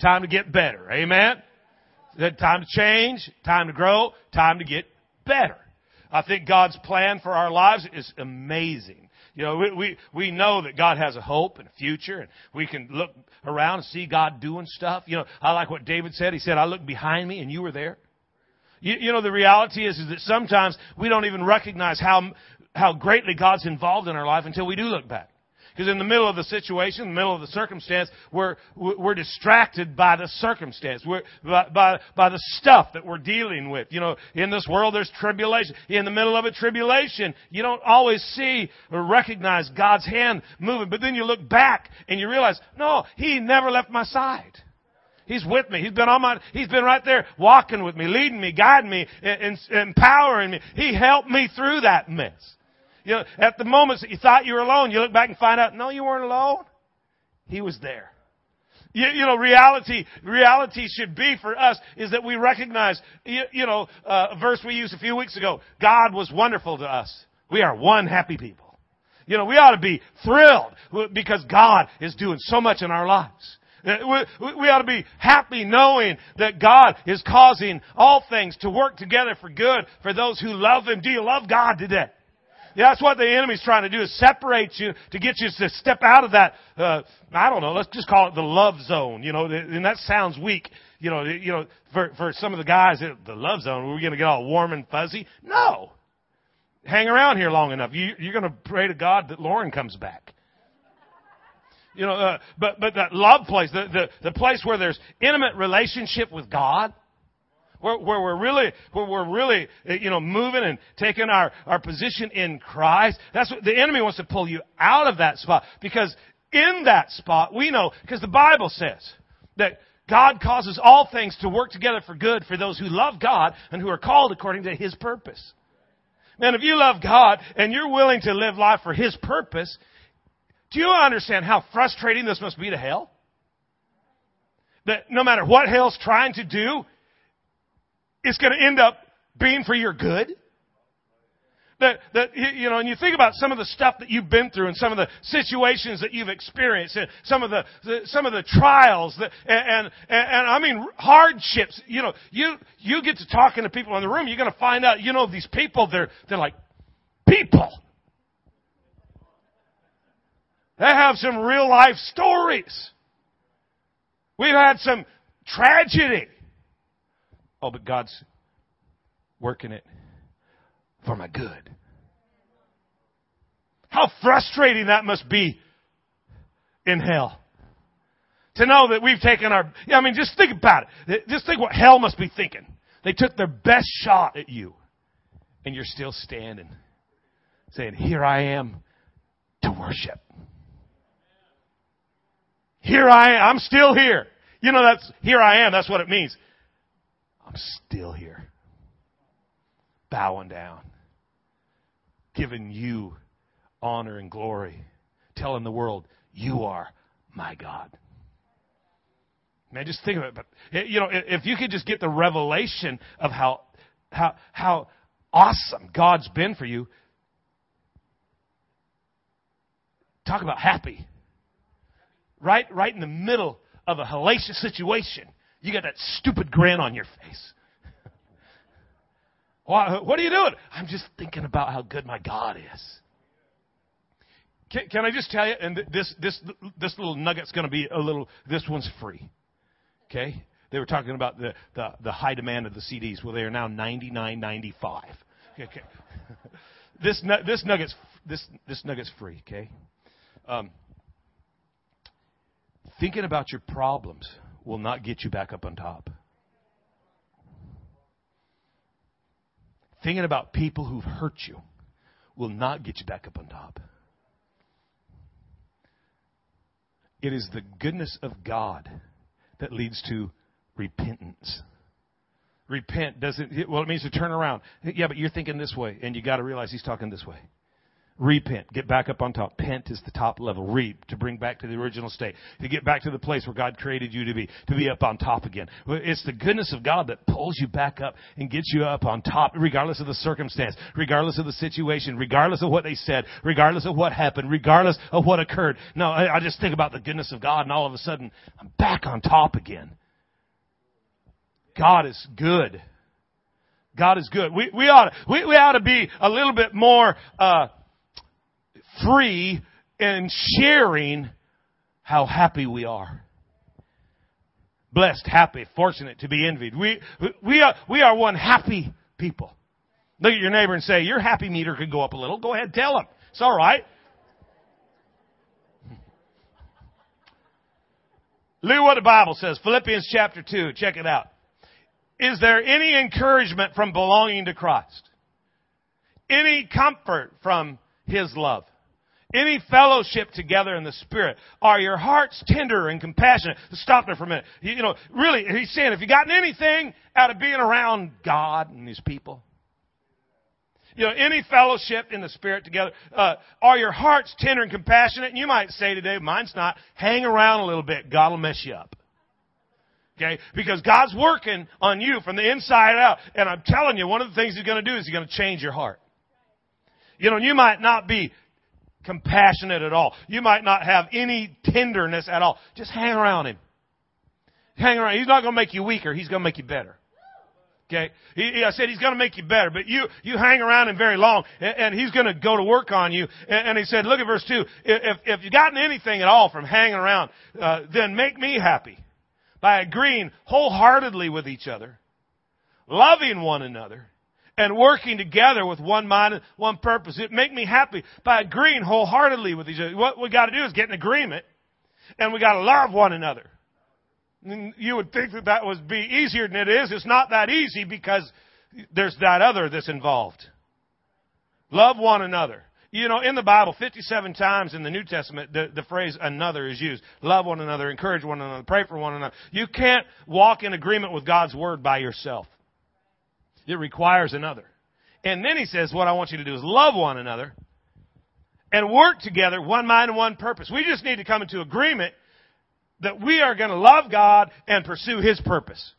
time to get better. Amen? Time to change, time to grow, time to get better. I think God's plan for our lives is amazing. You know, we, we, we know that God has a hope and a future and we can look around and see God doing stuff. You know, I like what David said. He said, I looked behind me and you were there. You, you know, the reality is, is that sometimes we don't even recognize how, how greatly God's involved in our life until we do look back. Because in the middle of the situation, in the middle of the circumstance, we're, we're distracted by the circumstance, we're, by, by, by the stuff that we're dealing with. You know, in this world there's tribulation. In the middle of a tribulation, you don't always see or recognize God's hand moving. But then you look back and you realize, no, He never left my side. He's with me. He's been on my, He's been right there walking with me, leading me, guiding me, and, and empowering me. He helped me through that mess. You know, at the moments that you thought you were alone, you look back and find out, no, you weren't alone. He was there. You, you know, reality, reality should be for us is that we recognize, you, you know, uh, a verse we used a few weeks ago. God was wonderful to us. We are one happy people. You know, we ought to be thrilled because God is doing so much in our lives. Uh, we, we ought to be happy knowing that God is causing all things to work together for good for those who love Him. Do you love God today? That's what the enemy's trying to do is separate you to get you to step out of that, uh, I don't know, let's just call it the love zone, you know, and that sounds weak. You know, you know, for, for some of the guys, the love zone, we're going to get all warm and fuzzy. No. Hang around here long enough. You, you're going to pray to God that Lauren comes back. You know, uh, but, but that love place, the, the, the place where there's intimate relationship with God, where, where we're really, where we're really, eh, you know, moving and taking our, our position in Christ. That's what the enemy wants to pull you out of that spot because in that spot we know, because the Bible says that God causes all things to work together for good for those who love God and who are called according to His purpose. Man, if you love God and you're willing to live life for His purpose, do you understand how frustrating this must be to hell? That no matter what hell's trying to do, it's going to end up being for your good. That, that, you know, and you think about some of the stuff that you've been through and some of the situations that you've experienced and some of the, the some of the trials that, and, and, and I mean hardships, you know, you, you get to talking to people in the room, you're going to find out, you know, these people, they're, they're like people. They have some real life stories. We've had some tragedy. Oh, but God's working it for my good. How frustrating that must be in hell. To know that we've taken our, I mean, just think about it. Just think what hell must be thinking. They took their best shot at you, and you're still standing, saying, Here I am to worship. Here I am. I'm still here. You know, that's, here I am. That's what it means. I'm still here. Bowing down. Giving you honor and glory. Telling the world, you are my God. Man, just think of it. But you know, if you could just get the revelation of how how how awesome God's been for you, talk about happy. Right, right in the middle of a hellacious situation, you got that stupid grin on your face. what are you doing? I'm just thinking about how good my God is. Can, can I just tell you? And this this this little nugget's going to be a little. This one's free. Okay. They were talking about the, the, the high demand of the CDs. Well, they are now ninety nine ninety five. Okay. this this nugget's this this nugget's free. Okay. Um, thinking about your problems will not get you back up on top. Thinking about people who've hurt you will not get you back up on top. It is the goodness of God that leads to repentance. Repent doesn't, well, it means to turn around. Yeah, but you're thinking this way, and you got to realize he's talking this way. Repent. Get back up on top. Pent is the top level. Reap. To bring back to the original state. To get back to the place where God created you to be. To be up on top again. It's the goodness of God that pulls you back up and gets you up on top, regardless of the circumstance, regardless of the situation, regardless of what they said, regardless of what happened, regardless of what occurred. No, I, I just think about the goodness of God and all of a sudden I'm back on top again. God is good. God is good. We, we ought to, we, we ought to be a little bit more, uh, free in sharing how happy we are. Blessed, happy, fortunate to be envied. We, we are, we are one happy people. Look at your neighbor and say, your happy meter could go up a little. Go ahead, tell him. It's alright. Look at what the Bible says. Philippians chapter 2. Check it out. Is there any encouragement from belonging to Christ? Any comfort from His love? Any fellowship together in the Spirit? Are your hearts tender and compassionate? Stop there for a minute. You, you know, really, he's saying, have you gotten anything out of being around God and His people? You know, any fellowship in the Spirit together. Uh, are your hearts tender and compassionate? And you might say today, mine's not. Hang around a little bit. God will mess you up. Okay? Because God's working on you from the inside out. And I'm telling you, one of the things He's going to do is He's going to change your heart. You know, you might not be compassionate at all. You might not have any tenderness at all. Just hang around Him. Hang around. He's not going to make you weaker. He's going to make you better. Okay? He, I said he's going to make you better, but you, you hang around him very long, and, and he's going to go to work on you. And, and, he said, look at verse 2. If, if you've gotten anything at all from hanging around, uh, then make me happy by agreeing wholeheartedly with each other, loving one another, and working together with one mind and one purpose. It make me happy by agreeing wholeheartedly with each other. What we got to do is get an agreement, and we got to love one another. You would think that that would be easier than it is. It's not that easy because there's that other that's involved. Love one another. You know, in the Bible, 57 times in the New Testament, the, the phrase another is used. Love one another, encourage one another, pray for one another. You can't walk in agreement with God's Word by yourself. It requires another. And then he says, what I want you to do is love one another and work together, one mind and one purpose. We just need to come into agreement that we are going to love God and pursue His purpose.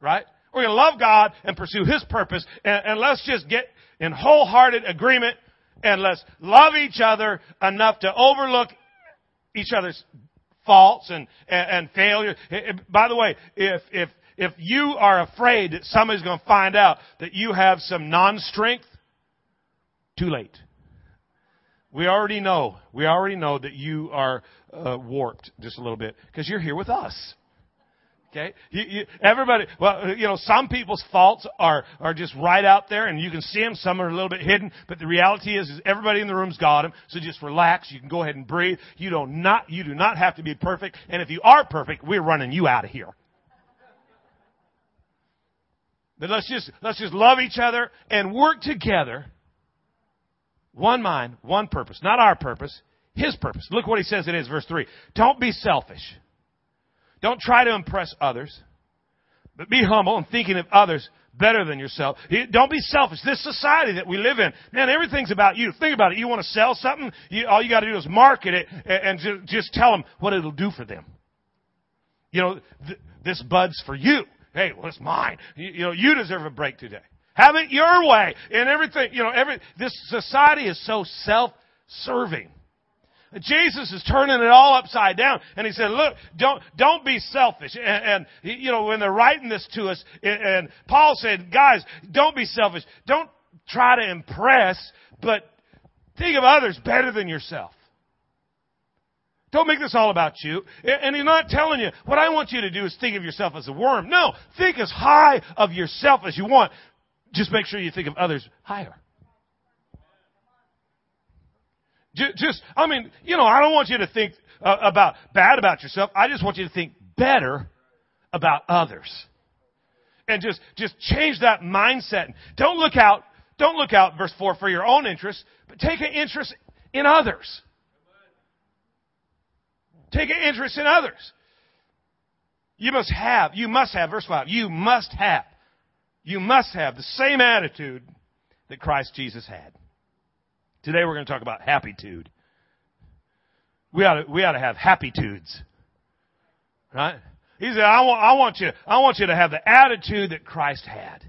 Right? We're going to love God and pursue His purpose and, and let's just get in wholehearted agreement and let's love each other enough to overlook each other's faults and, and, and failure. Eh, eh, by the way, if, if, if you are afraid that somebody's going to find out that you have some non-strength, too late. We already know, we already know that you are uh, warped just a little bit because you're here with us. Okay? You, you, everybody, well, you know, some people's faults are, are just right out there and you can see them. Some are a little bit hidden, but the reality is, is everybody in the room's got them. So just relax. You can go ahead and breathe. You don't not, you do not have to be perfect. And if you are perfect, we're running you out of here. Let's just, let's just love each other and work together. One mind, one purpose. Not our purpose, His purpose. Look what He says it is, verse 3. Don't be selfish. Don't try to impress others, but be humble and thinking of others better than yourself. Don't be selfish. This society that we live in, man, everything's about you. Think about it. You want to sell something, you, all you got to do is market it and, and just tell them what it'll do for them. You know, th- this bud's for you. Hey, well, it's mine. You, you know, you deserve a break today. Have it your way and everything. You know, every this society is so self-serving. Jesus is turning it all upside down. And he said, look, don't, don't be selfish. And, and, you know, when they're writing this to us, and Paul said, guys, don't be selfish. Don't try to impress, but think of others better than yourself. Don't make this all about you. And he's not telling you, what I want you to do is think of yourself as a worm. No, think as high of yourself as you want. Just make sure you think of others higher. Just, I mean, you know, I don't want you to think uh, about bad about yourself. I just want you to think better about others. And just, just change that mindset. Don't look out, don't look out, verse 4, for your own interest, but take an interest in others. Take an interest in others. You must have, you must have, verse 5, you must have, you must have the same attitude that Christ Jesus had. Today we're going to talk about happitude. We ought to, we ought to have happitudes. Right? He said, I want, I want you, I want you to have the attitude that Christ had.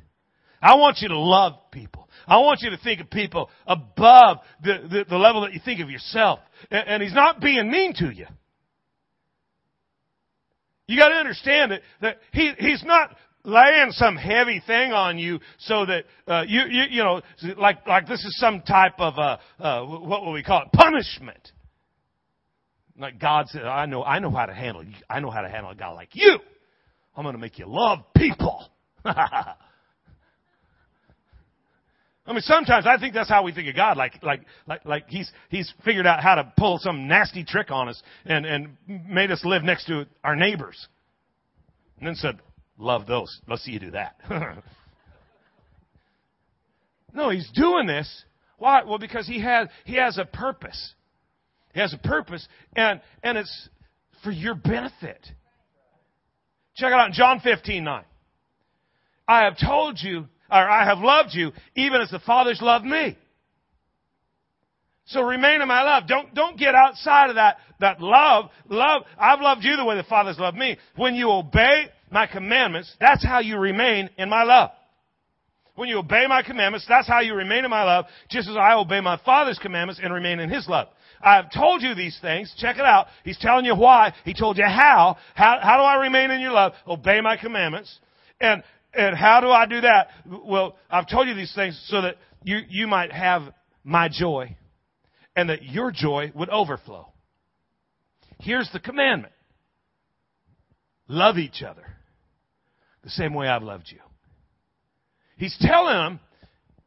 I want you to love people. I want you to think of people above the, the, the level that you think of yourself. And, and he's not being mean to you. You gotta understand that, that he, he's not laying some heavy thing on you so that, uh, you, you, you know, like, like this is some type of, uh, uh, what will we call it? Punishment. Like God said, I know, I know how to handle, I know how to handle a guy like you. I'm gonna make you love people. I mean, sometimes I think that's how we think of God. Like, like, like, like he's, he's figured out how to pull some nasty trick on us and, and made us live next to our neighbors. And then said, love those. Let's see you do that. no, he's doing this. Why? Well, because he has, he has a purpose. He has a purpose and, and it's for your benefit. Check it out in John 15, 9. I have told you or I have loved you even as the Father's loved me. So remain in my love. Don't, don't get outside of that, that love. Love, I've loved you the way the Father's loved me. When you obey my commandments, that's how you remain in my love. When you obey my commandments, that's how you remain in my love, just as I obey my Father's commandments and remain in His love. I have told you these things. Check it out. He's telling you why. He told you how. How, how do I remain in your love? Obey my commandments. And and how do I do that? Well, I've told you these things so that you, you might have my joy and that your joy would overflow. Here's the commandment. Love each other the same way I've loved you. He's telling them,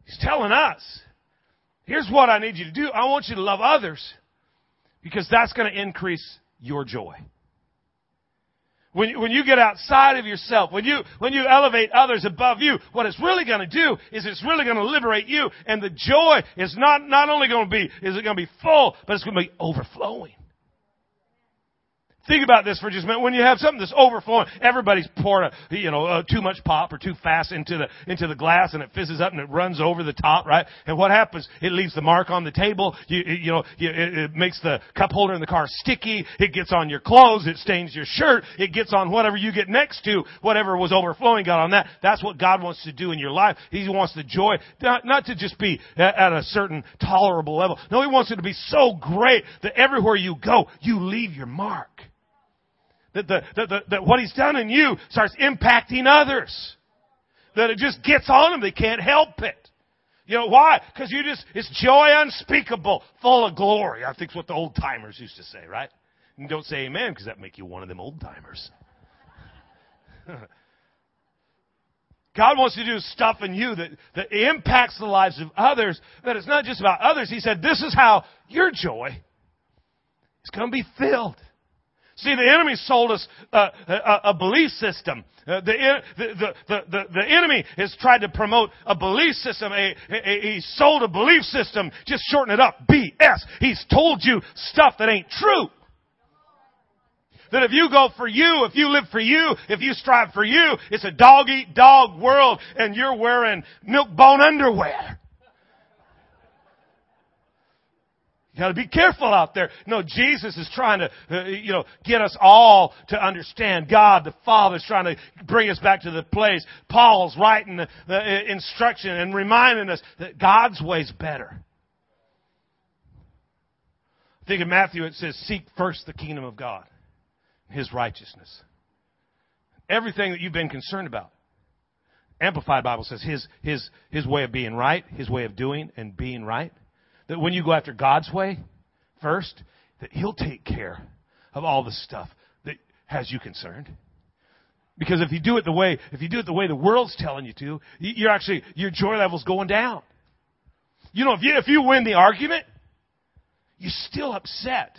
he's telling us, here's what I need you to do. I want you to love others because that's going to increase your joy. When, when you get outside of yourself, when you, when you elevate others above you, what it's really going to do is it's really going to liberate you. And the joy is not, not only going to be, is it going to be full, but it's going to be overflowing. Think about this for just a minute. When you have something that's overflowing, everybody's pouring a, you know, uh, too much pop or too fast into the, into the glass and it fizzes up and it runs over the top, right? And what happens? It leaves the mark on the table. You, you know, it, it makes the cup holder in the car sticky. It gets on your clothes. It stains your shirt. It gets on whatever you get next to. Whatever was overflowing got on that. That's what God wants to do in your life. He wants the joy, not, not to just be at, at a certain tolerable level. No, He wants it to be so great that everywhere you go, you leave your mark that, the, that, the, that what he's done in you starts impacting others. That it just gets on them. They can't help it. You know why? Because you just, it's joy unspeakable, full of glory. I think what the old timers used to say, right? And don't say amen because that make you one of them old timers. God wants to do stuff in you that, that impacts the lives of others, but it's not just about others. He said, this is how your joy is going to be filled. See, the enemy sold us a, a, a belief system. Uh, the, the, the, the, the enemy has tried to promote a belief system. A, a, he sold a belief system. Just shorten it up. BS. He's told you stuff that ain't true. That if you go for you, if you live for you, if you strive for you, it's a dog eat dog world and you're wearing milk bone underwear. You gotta be careful out there. No, Jesus is trying to, uh, you know, get us all to understand God the Father is trying to bring us back to the place. Paul's writing the, the uh, instruction and reminding us that God's way's better. I think in Matthew it says, seek first the kingdom of God, His righteousness. Everything that you've been concerned about. Amplified Bible says His, His, His way of being right, His way of doing and being right that when you go after God's way first, that He'll take care of all the stuff that has you concerned. Because if you do it the way, if you do it the way the world's telling you to, you're actually, your joy level's going down. You know, if you, if you win the argument, you're still upset.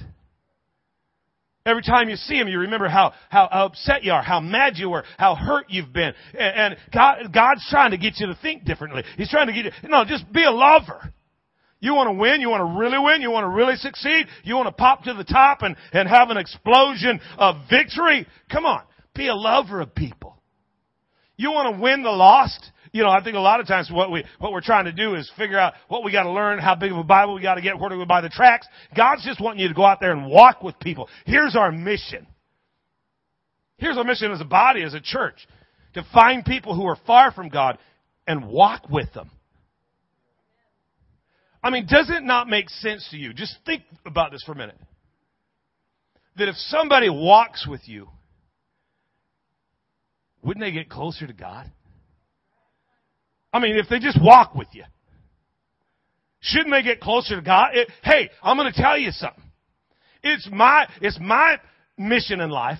Every time you see him, you remember how, how upset you are, how mad you were, how hurt you've been. And, and God, God's trying to get you to think differently. He's trying to get you, no, just be a lover. You want to win? You want to really win? You want to really succeed? You want to pop to the top and, and have an explosion of victory? Come on. Be a lover of people. You want to win the lost? you know, I think a lot of times what we, what we're trying to do is figure out what we gotta learn, how big of a Bible we gotta get, where do we buy the tracks. God's just wanting you to go out there and walk with people. Here's our mission. Here's our mission as a body, as a church. To find people who are far from God and walk with them. I mean, does it not make sense to you? Just think about this for a minute. That if somebody walks with you, wouldn't they get closer to God? I mean, if they just walk with you, shouldn't they get closer to God? It, hey, I'm going to tell you something. It's my, it's my mission in life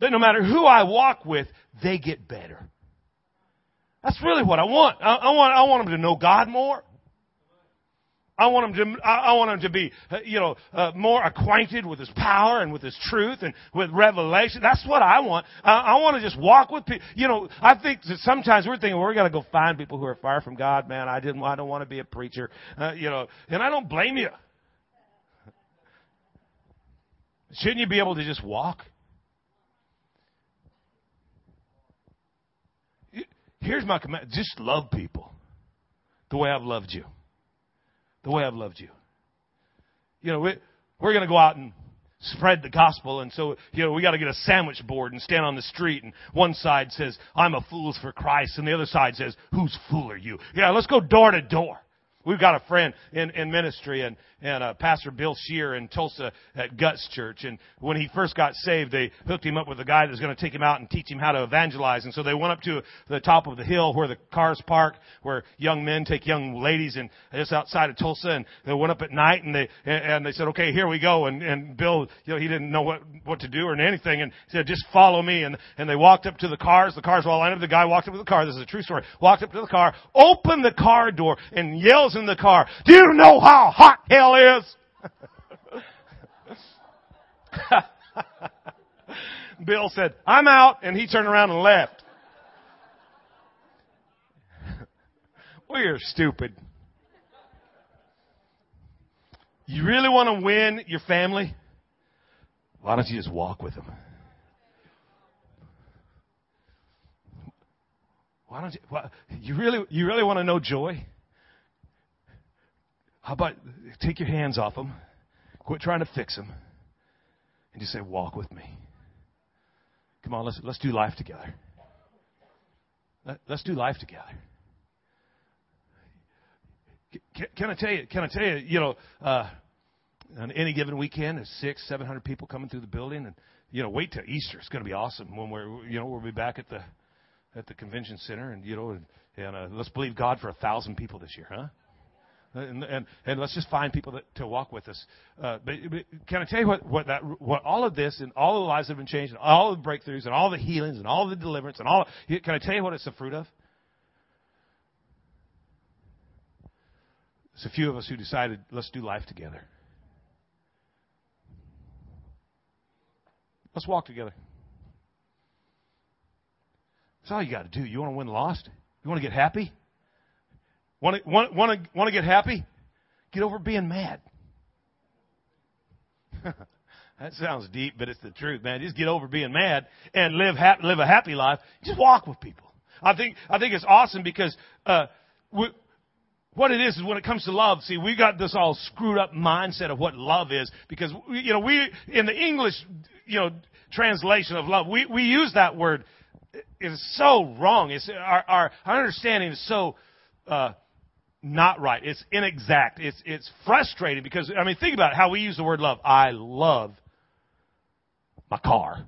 that no matter who I walk with, they get better. That's really what I want. I, I want, I want them to know God more. I want them to, I want them to be, uh, you know, uh, more acquainted with His power and with His truth and with revelation. That's what I want. I, I want to just walk with people. You know, I think that sometimes we're thinking we're going to go find people who are far from God. Man, I didn't, I don't want to be a preacher. Uh, you know, and I don't blame you. Shouldn't you be able to just walk? Here's my command. Just love people the way I've loved you. The way I've loved you. You know, we, we're going to go out and spread the gospel. And so, you know, we got to get a sandwich board and stand on the street. And one side says, I'm a fool for Christ. And the other side says, whose fool are you? Yeah, let's go door to door. We've got a friend in, in ministry and, and uh, Pastor Bill Scheer in Tulsa at Guts Church. And when he first got saved, they hooked him up with a guy that was going to take him out and teach him how to evangelize. And so they went up to the top of the hill where the cars park, where young men take young ladies and just outside of Tulsa. And they went up at night and they and they said, "Okay, here we go." And and Bill, you know, he didn't know what what to do or anything, and said, "Just follow me." And and they walked up to the cars. The cars were all lined up. The guy walked up to the car. This is a true story. Walked up to the car, opened the car door, and yells in the car, "Do you know how hot hell is?" Bill said, I'm out, and he turned around and left. we are stupid. You really want to win your family? Why don't you just walk with them? Why don't you? Well, you really, you really want to know joy? How about take your hands off them? Quit trying to fix them. And just say, walk with me. Come on, let's, let's do life together. Let, us do life together. Can, can, I tell you, can I tell you, you know, uh, on any given weekend, there's six, seven hundred people coming through the building, and you know, wait till Easter. It's going to be awesome when we're, you know, we'll be back at the at the convention center, and you know, and, and uh, let's believe God for a thousand people this year, huh? And, and, and let's just find people that, to walk with us. Uh, but, but can I tell you what, what that, what all of this and all the lives that have been changed and all the breakthroughs and all the healings and all the deliverance and all, can I tell you what it's the fruit of? It's a few of us who decided, let's do life together. Let's walk together. That's all you got to do. You want to win lost? You want to get happy? Want to, want, want, to, want to get happy? Get over being mad. that sounds deep, but it's the truth, man. Just get over being mad and live ha- live a happy life. Just walk with people. I think I think it's awesome because uh, we, what it is is when it comes to love. See, we got this all screwed up mindset of what love is because you know we in the English you know translation of love we we use that word. It is so wrong. It's our our, our understanding is so. Uh, not right. It's inexact. It's, it's frustrating because, I mean, think about how we use the word love. I love my car.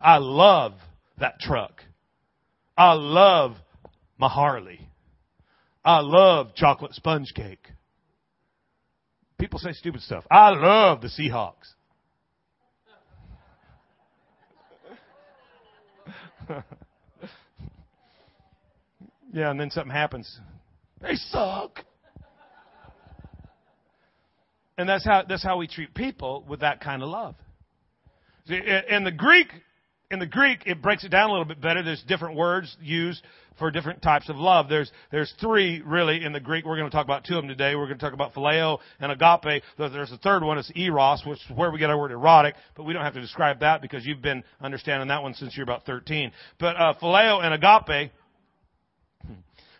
I love that truck. I love my Harley. I love chocolate sponge cake. People say stupid stuff. I love the Seahawks. yeah, and then something happens. They suck. And that's how, that's how we treat people with that kind of love. In the Greek, in the Greek, it breaks it down a little bit better. There's different words used for different types of love. There's, there's three really in the Greek. We're going to talk about two of them today. We're going to talk about phileo and agape. There's a third one. It's eros, which is where we get our word erotic, but we don't have to describe that because you've been understanding that one since you're about 13. But, uh, phileo and agape,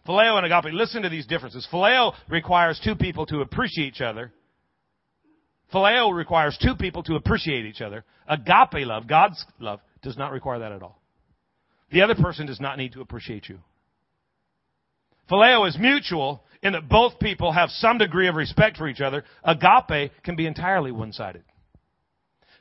Phileo and agape. Listen to these differences. Phileo requires two people to appreciate each other. Phileo requires two people to appreciate each other. Agape love, God's love, does not require that at all. The other person does not need to appreciate you. Phileo is mutual in that both people have some degree of respect for each other. Agape can be entirely one-sided.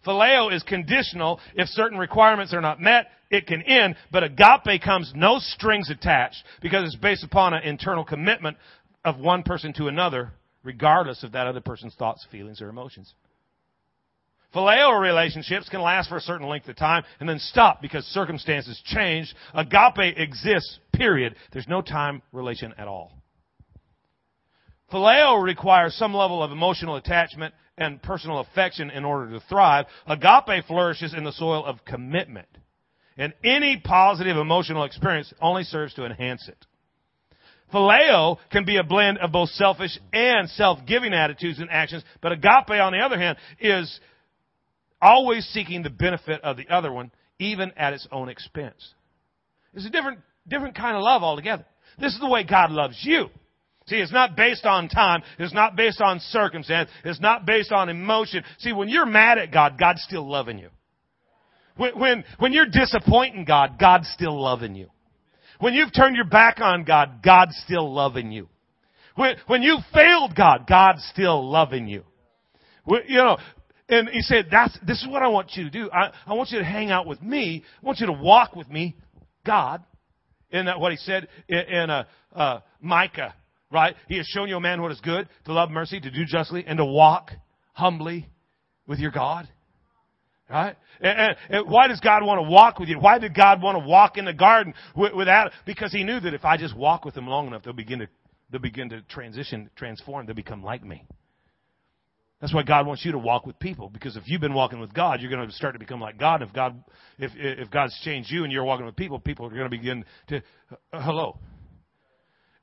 Phileo is conditional. If certain requirements are not met, it can end. But agape comes no strings attached because it's based upon an internal commitment of one person to another, regardless of that other person's thoughts, feelings, or emotions. Phileo relationships can last for a certain length of time and then stop because circumstances change. Agape exists, period. There's no time relation at all. Phileo requires some level of emotional attachment and personal affection in order to thrive. Agape flourishes in the soil of commitment. And any positive emotional experience only serves to enhance it. Phileo can be a blend of both selfish and self-giving attitudes and actions, but agape, on the other hand, is always seeking the benefit of the other one, even at its own expense. It's a different, different kind of love altogether. This is the way God loves you. See, it's not based on time. It's not based on circumstance. It's not based on emotion. See, when you're mad at God, God's still loving you. When, when, when you're disappointing God, God's still loving you. When you've turned your back on God, God's still loving you. When, when you failed God, God's still loving you. When, you know, and he said, that's, this is what I want you to do. I, I want you to hang out with me. I want you to walk with me, God. Isn't that what he said in, in uh, uh, Micah right? He has shown you a man what is good, to love mercy, to do justly, and to walk humbly with your God. Right? And, and, and why does God want to walk with you? Why did God want to walk in the garden with, with Adam? Because he knew that if I just walk with him long enough, they'll begin to, they'll begin to transition, transform, they'll become like me. That's why God wants you to walk with people. Because if you've been walking with God, you're going to start to become like God. If God, if, if God's changed you and you're walking with people, people are going to begin to, uh, hello,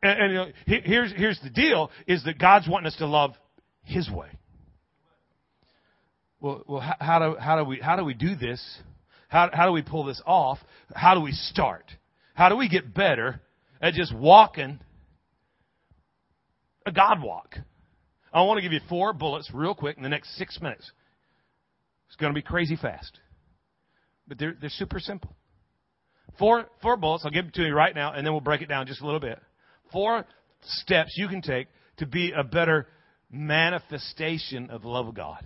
and, and you know, here's, here's the deal is that God's wanting us to love His way. Well, well, how, how do, how do we, how do we do this? How, how do we pull this off? How do we start? How do we get better at just walking a God walk? I want to give you four bullets real quick in the next six minutes. It's going to be crazy fast. But they're, they're super simple. Four, four bullets. I'll give them to you right now, and then we'll break it down just a little bit four steps you can take to be a better manifestation of the love of God.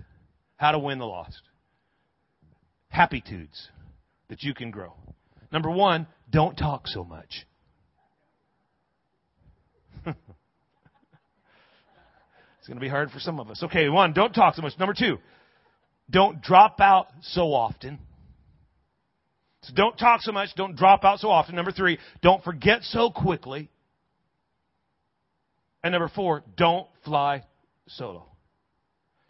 How to win the lost. Happitudes that you can grow. Number one, don't talk so much. it's going to be hard for some of us. Okay, one, don't talk so much. Number two, don't drop out so often. So don't talk so much. Don't drop out so often. Number three, don't forget so quickly. And number four, don't fly solo.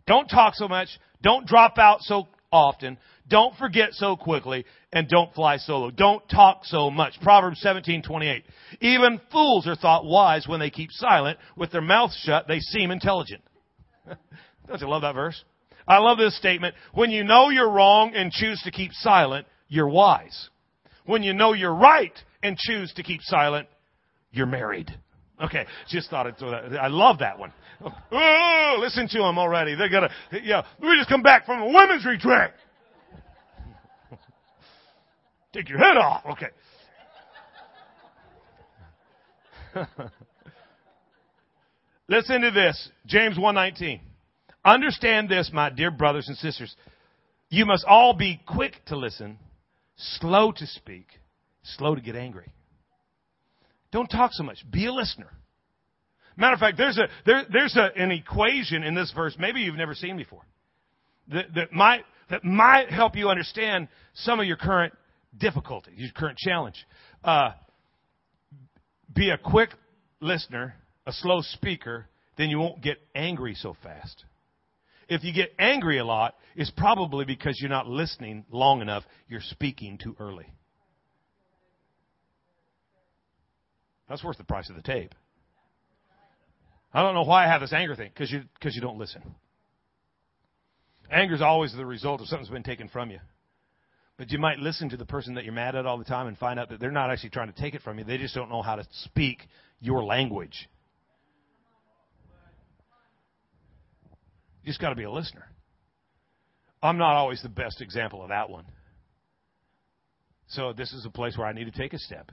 Don't talk so much. Don't drop out so often. Don't forget so quickly. And don't fly solo. Don't talk so much. Proverbs 17:28. Even fools are thought wise when they keep silent. With their mouths shut, they seem intelligent. Don't you love that verse? I love this statement. When you know you're wrong and choose to keep silent, you're wise. When you know you're right and choose to keep silent, you're married. Okay, just thought I'd throw that. I love that one. Oh, listen to them already. They're gonna, yeah, we just come back from a women's retreat. Take your head off. Okay. listen to this. James 119. Understand this, my dear brothers and sisters. You must all be quick to listen, slow to speak, slow to get angry. Don't talk so much. Be a listener. Matter of fact, there's a there, there's a, an equation in this verse maybe you've never seen before that, that might that might help you understand some of your current difficulties, your current challenge. Uh, be a quick listener, a slow speaker, then you won't get angry so fast. If you get angry a lot, it's probably because you're not listening long enough. You're speaking too early. That's worth the price of the tape. I don't know why I have this anger thing, because you, cause you don't listen. Anger is always the result of something's been taken from you. But you might listen to the person that you're mad at all the time and find out that they're not actually trying to take it from you. They just don't know how to speak your language. You just got to be a listener. I'm not always the best example of that one. So this is a place where I need to take a step.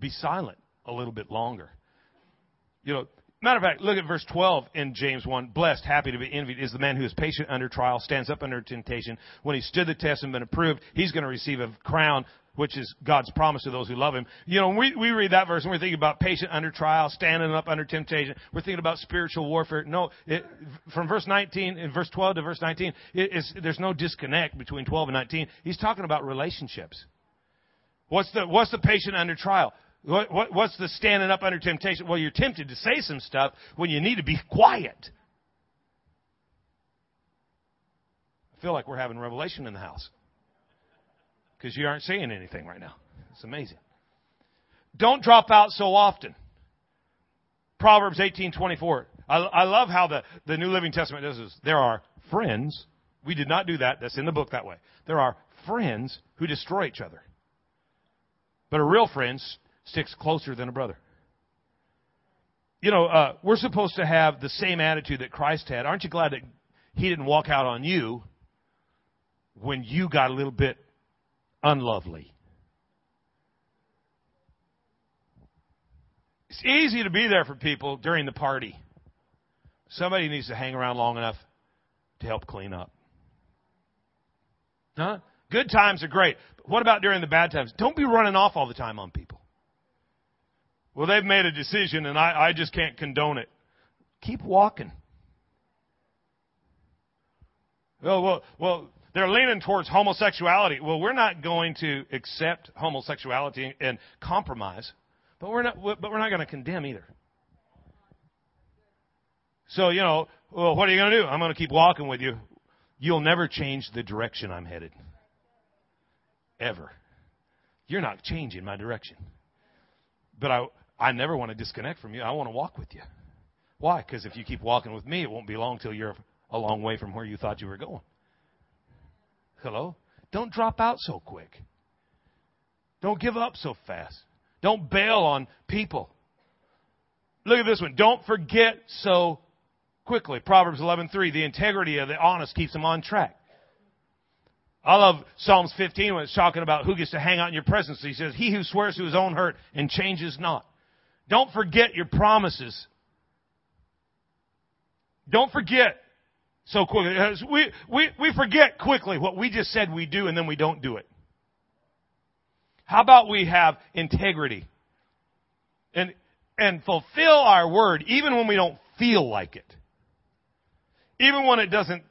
Be silent a little bit longer. You know, matter of fact, look at verse 12 in James 1. Blessed, happy to be envied is the man who is patient under trial, stands up under temptation. When he stood the test and been approved, he's going to receive a crown which is God's promise to those who love Him. You know, we, we read that verse and we're thinking about patient under trial, standing up under temptation, we're thinking about spiritual warfare. No, it, from verse 19, in verse 12 to verse 19, there's no disconnect between 12 and 19. He's talking about relationships. What's the, what's the patient under trial? What, what, what's the standing up under temptation? Well, you're tempted to say some stuff when you need to be quiet. I feel like we're having revelation in the house because you aren't saying anything right now. It's amazing. Don't drop out so often. Proverbs 18:24. I, I love how the, the New Living Testament does this. There are friends. We did not do that. That's in the book that way. There are friends who destroy each other. But a real friend sticks closer than a brother. You know, uh, we're supposed to have the same attitude that Christ had. Aren't you glad that He didn't walk out on you when you got a little bit unlovely. It's easy to be there for people during the party. Somebody needs to hang around long enough to help clean up. Huh? Good times are great. But what about during the bad times? Don't be running off all the time on people. Well, they've made a decision and I, I just can't condone it. Keep walking. Well, well, well, they're leaning towards homosexuality. Well, we're not going to accept homosexuality and compromise, but we're not, but we're not going to condemn either. So, you know, well, what are you going to do? I'm going to keep walking with you. You'll never change the direction I'm headed. Ever. You're not changing my direction. But I, I never want to disconnect from you. I want to walk with you. Why? Because if you keep walking with me, it won't be long till you're a long way from where you thought you were going. Hello? Don't drop out so quick. Don't give up so fast. Don't bail on people. Look at this one. Don't forget so quickly. Proverbs 11:3. The integrity of the honest keeps them on track. I love Psalms 15 when it's talking about who gets to hang out in your presence. He says, "He who swears to his own hurt and changes not." Don't forget your promises. Don't forget so quickly. We, we, we forget quickly what we just said we do and then we don't do it. How about we have integrity and, and fulfill our word even when we don't feel like it. Even when it doesn't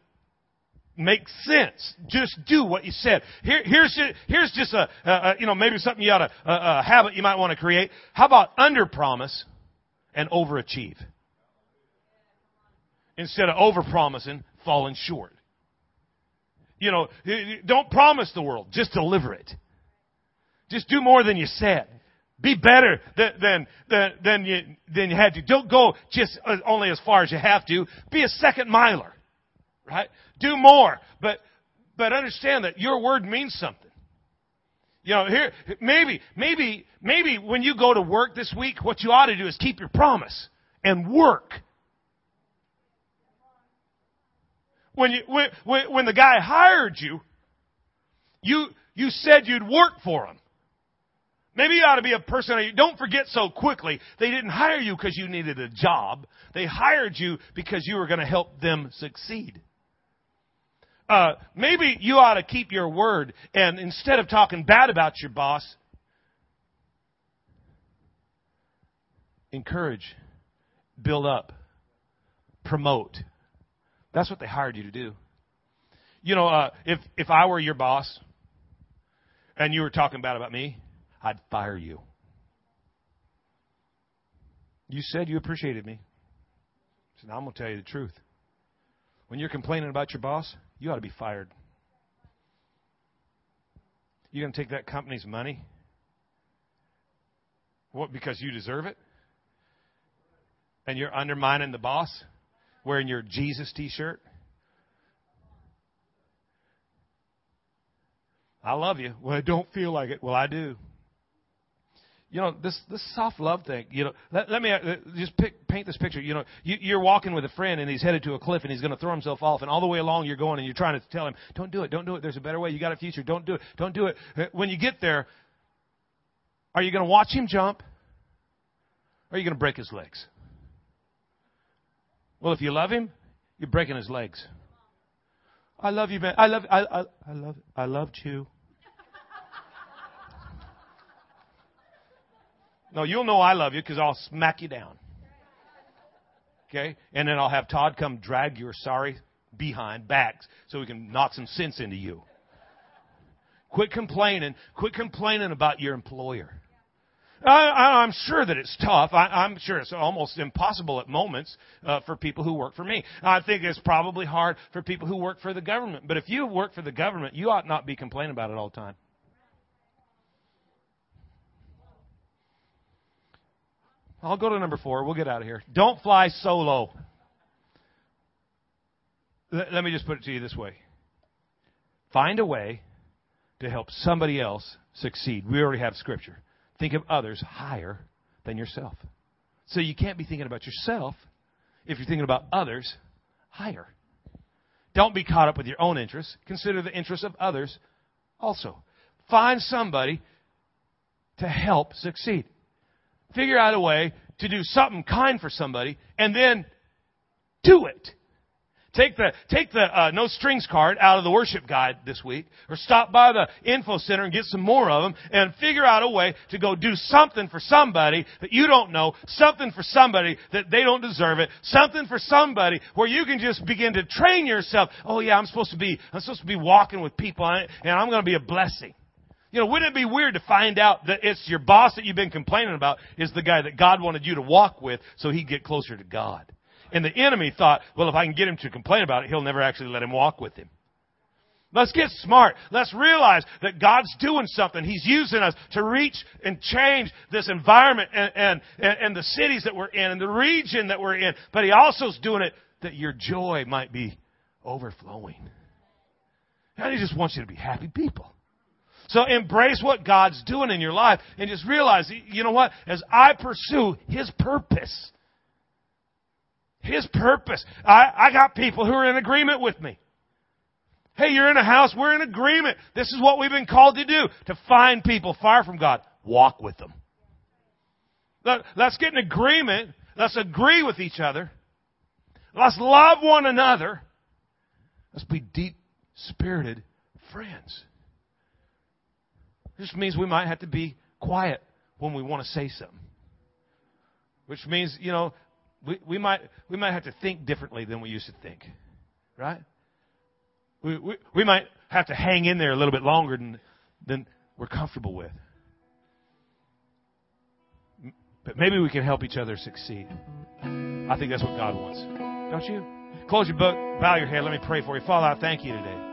make sense. Just do what you said. Here, here's, here's just a, a, you know, maybe something you ought to, a, a habit you might want to create. How about under promise and overachieve? instead of over promising, falling short. You know, don't promise the world, just deliver it. Just do more than you said. Be better than, than, than, you, than you had to. Don't go just uh, only as far as you have to. Be a second miler. Right? Do more. But, but understand that your word means something. You know, here, maybe, maybe, maybe when you go to work this week, what you ought to do is keep your promise and work when, you, when, when the guy hired you, you, you said you'd work for him. Maybe you ought to be a person, don't forget so quickly, they didn't hire you because you needed a job. They hired you because you were going to help them succeed. Uh, maybe you ought to keep your word and instead of talking bad about your boss, encourage, build up, promote. That's what they hired you to do. You know, uh, if if I were your boss and you were talking bad about me, I'd fire you. You said you appreciated me. So now I'm going to tell you the truth. When you're complaining about your boss, you ought to be fired. You're going to take that company's money? What, because you deserve it? And you're undermining the boss? wearing your Jesus t shirt? I love you. Well, I don't feel like it. Well, I do. You know this this soft love thing you know let, let me uh, just pick, paint this picture. You know you, you're walking with a friend and he's headed to a cliff and he's going to throw himself off and all the way along you're going and you're trying to tell him don't do it don't do it. There's a better way. You got a future. Don't do it don't do it. When you get there are you going to watch him jump? Or are you going to break his legs? Well if you love him you're breaking his legs. I love you man. I love i i, I love i loved you No, you'll know I love you because I'll smack you down. Okay? And then I'll have Todd come drag your sorry behind back so we can knock some sense into you. Quit complaining. Quit complaining about your employer. I, am sure that it's tough. I, am sure it's almost impossible at moments uh, for people who work for me. I think it's probably hard for people who work for the government. But if you work for the government, you ought not be complaining about it all the time. I'll go to number four. We'll get out of here. Don't fly solo. Let me just put it to you this way find a way to help somebody else succeed. We already have scripture. Think of others higher than yourself. So you can't be thinking about yourself if you're thinking about others higher. Don't be caught up with your own interests. Consider the interests of others also. Find somebody to help succeed figure out a way to do something kind for somebody and then do it. Take the, take the uh, no strings card out of the worship guide this week, or stop by the info center and get some more of them, and figure out a way to go do something for somebody that you don't know, something for somebody that they don't deserve it, something for somebody where you can just begin to train yourself. Oh yeah, I'm supposed to be, I'm supposed to be walking with people, and I'm going to be a blessing. You know, wouldn't it be weird to find out that it's your boss that you've been complaining about is the guy that God wanted you to walk with so he'd get closer to God? And the enemy thought, well, if I can get him to complain about it, he'll never actually let him walk with him. Let's get smart. Let's realize that God's doing something. He's using us to reach and change this environment and, and, and the cities that we're in and the region that we're in. But He also is doing it that your joy might be overflowing. And He just wants you to be happy people. So embrace what God's doing in your life and just realize, you know what? As I pursue His purpose, His purpose, I, I got people who are in agreement with me. Hey, you're in a house, we're in agreement. This is what we've been called to do, to find people far from God. Walk with them. Let, let's get in agreement. Let's agree with each other. Let's love one another. Let's be deep spirited friends. This means we might have to be quiet when we want to say something. Which means, you know, we, we might we might have to think differently than we used to think. Right? We, we, we might have to hang in there a little bit longer than, than we're comfortable with. But maybe we can help each other succeed. I think that's what God wants. Don't you? Close your book, bow your head. Let me pray for you. Father, I thank you today.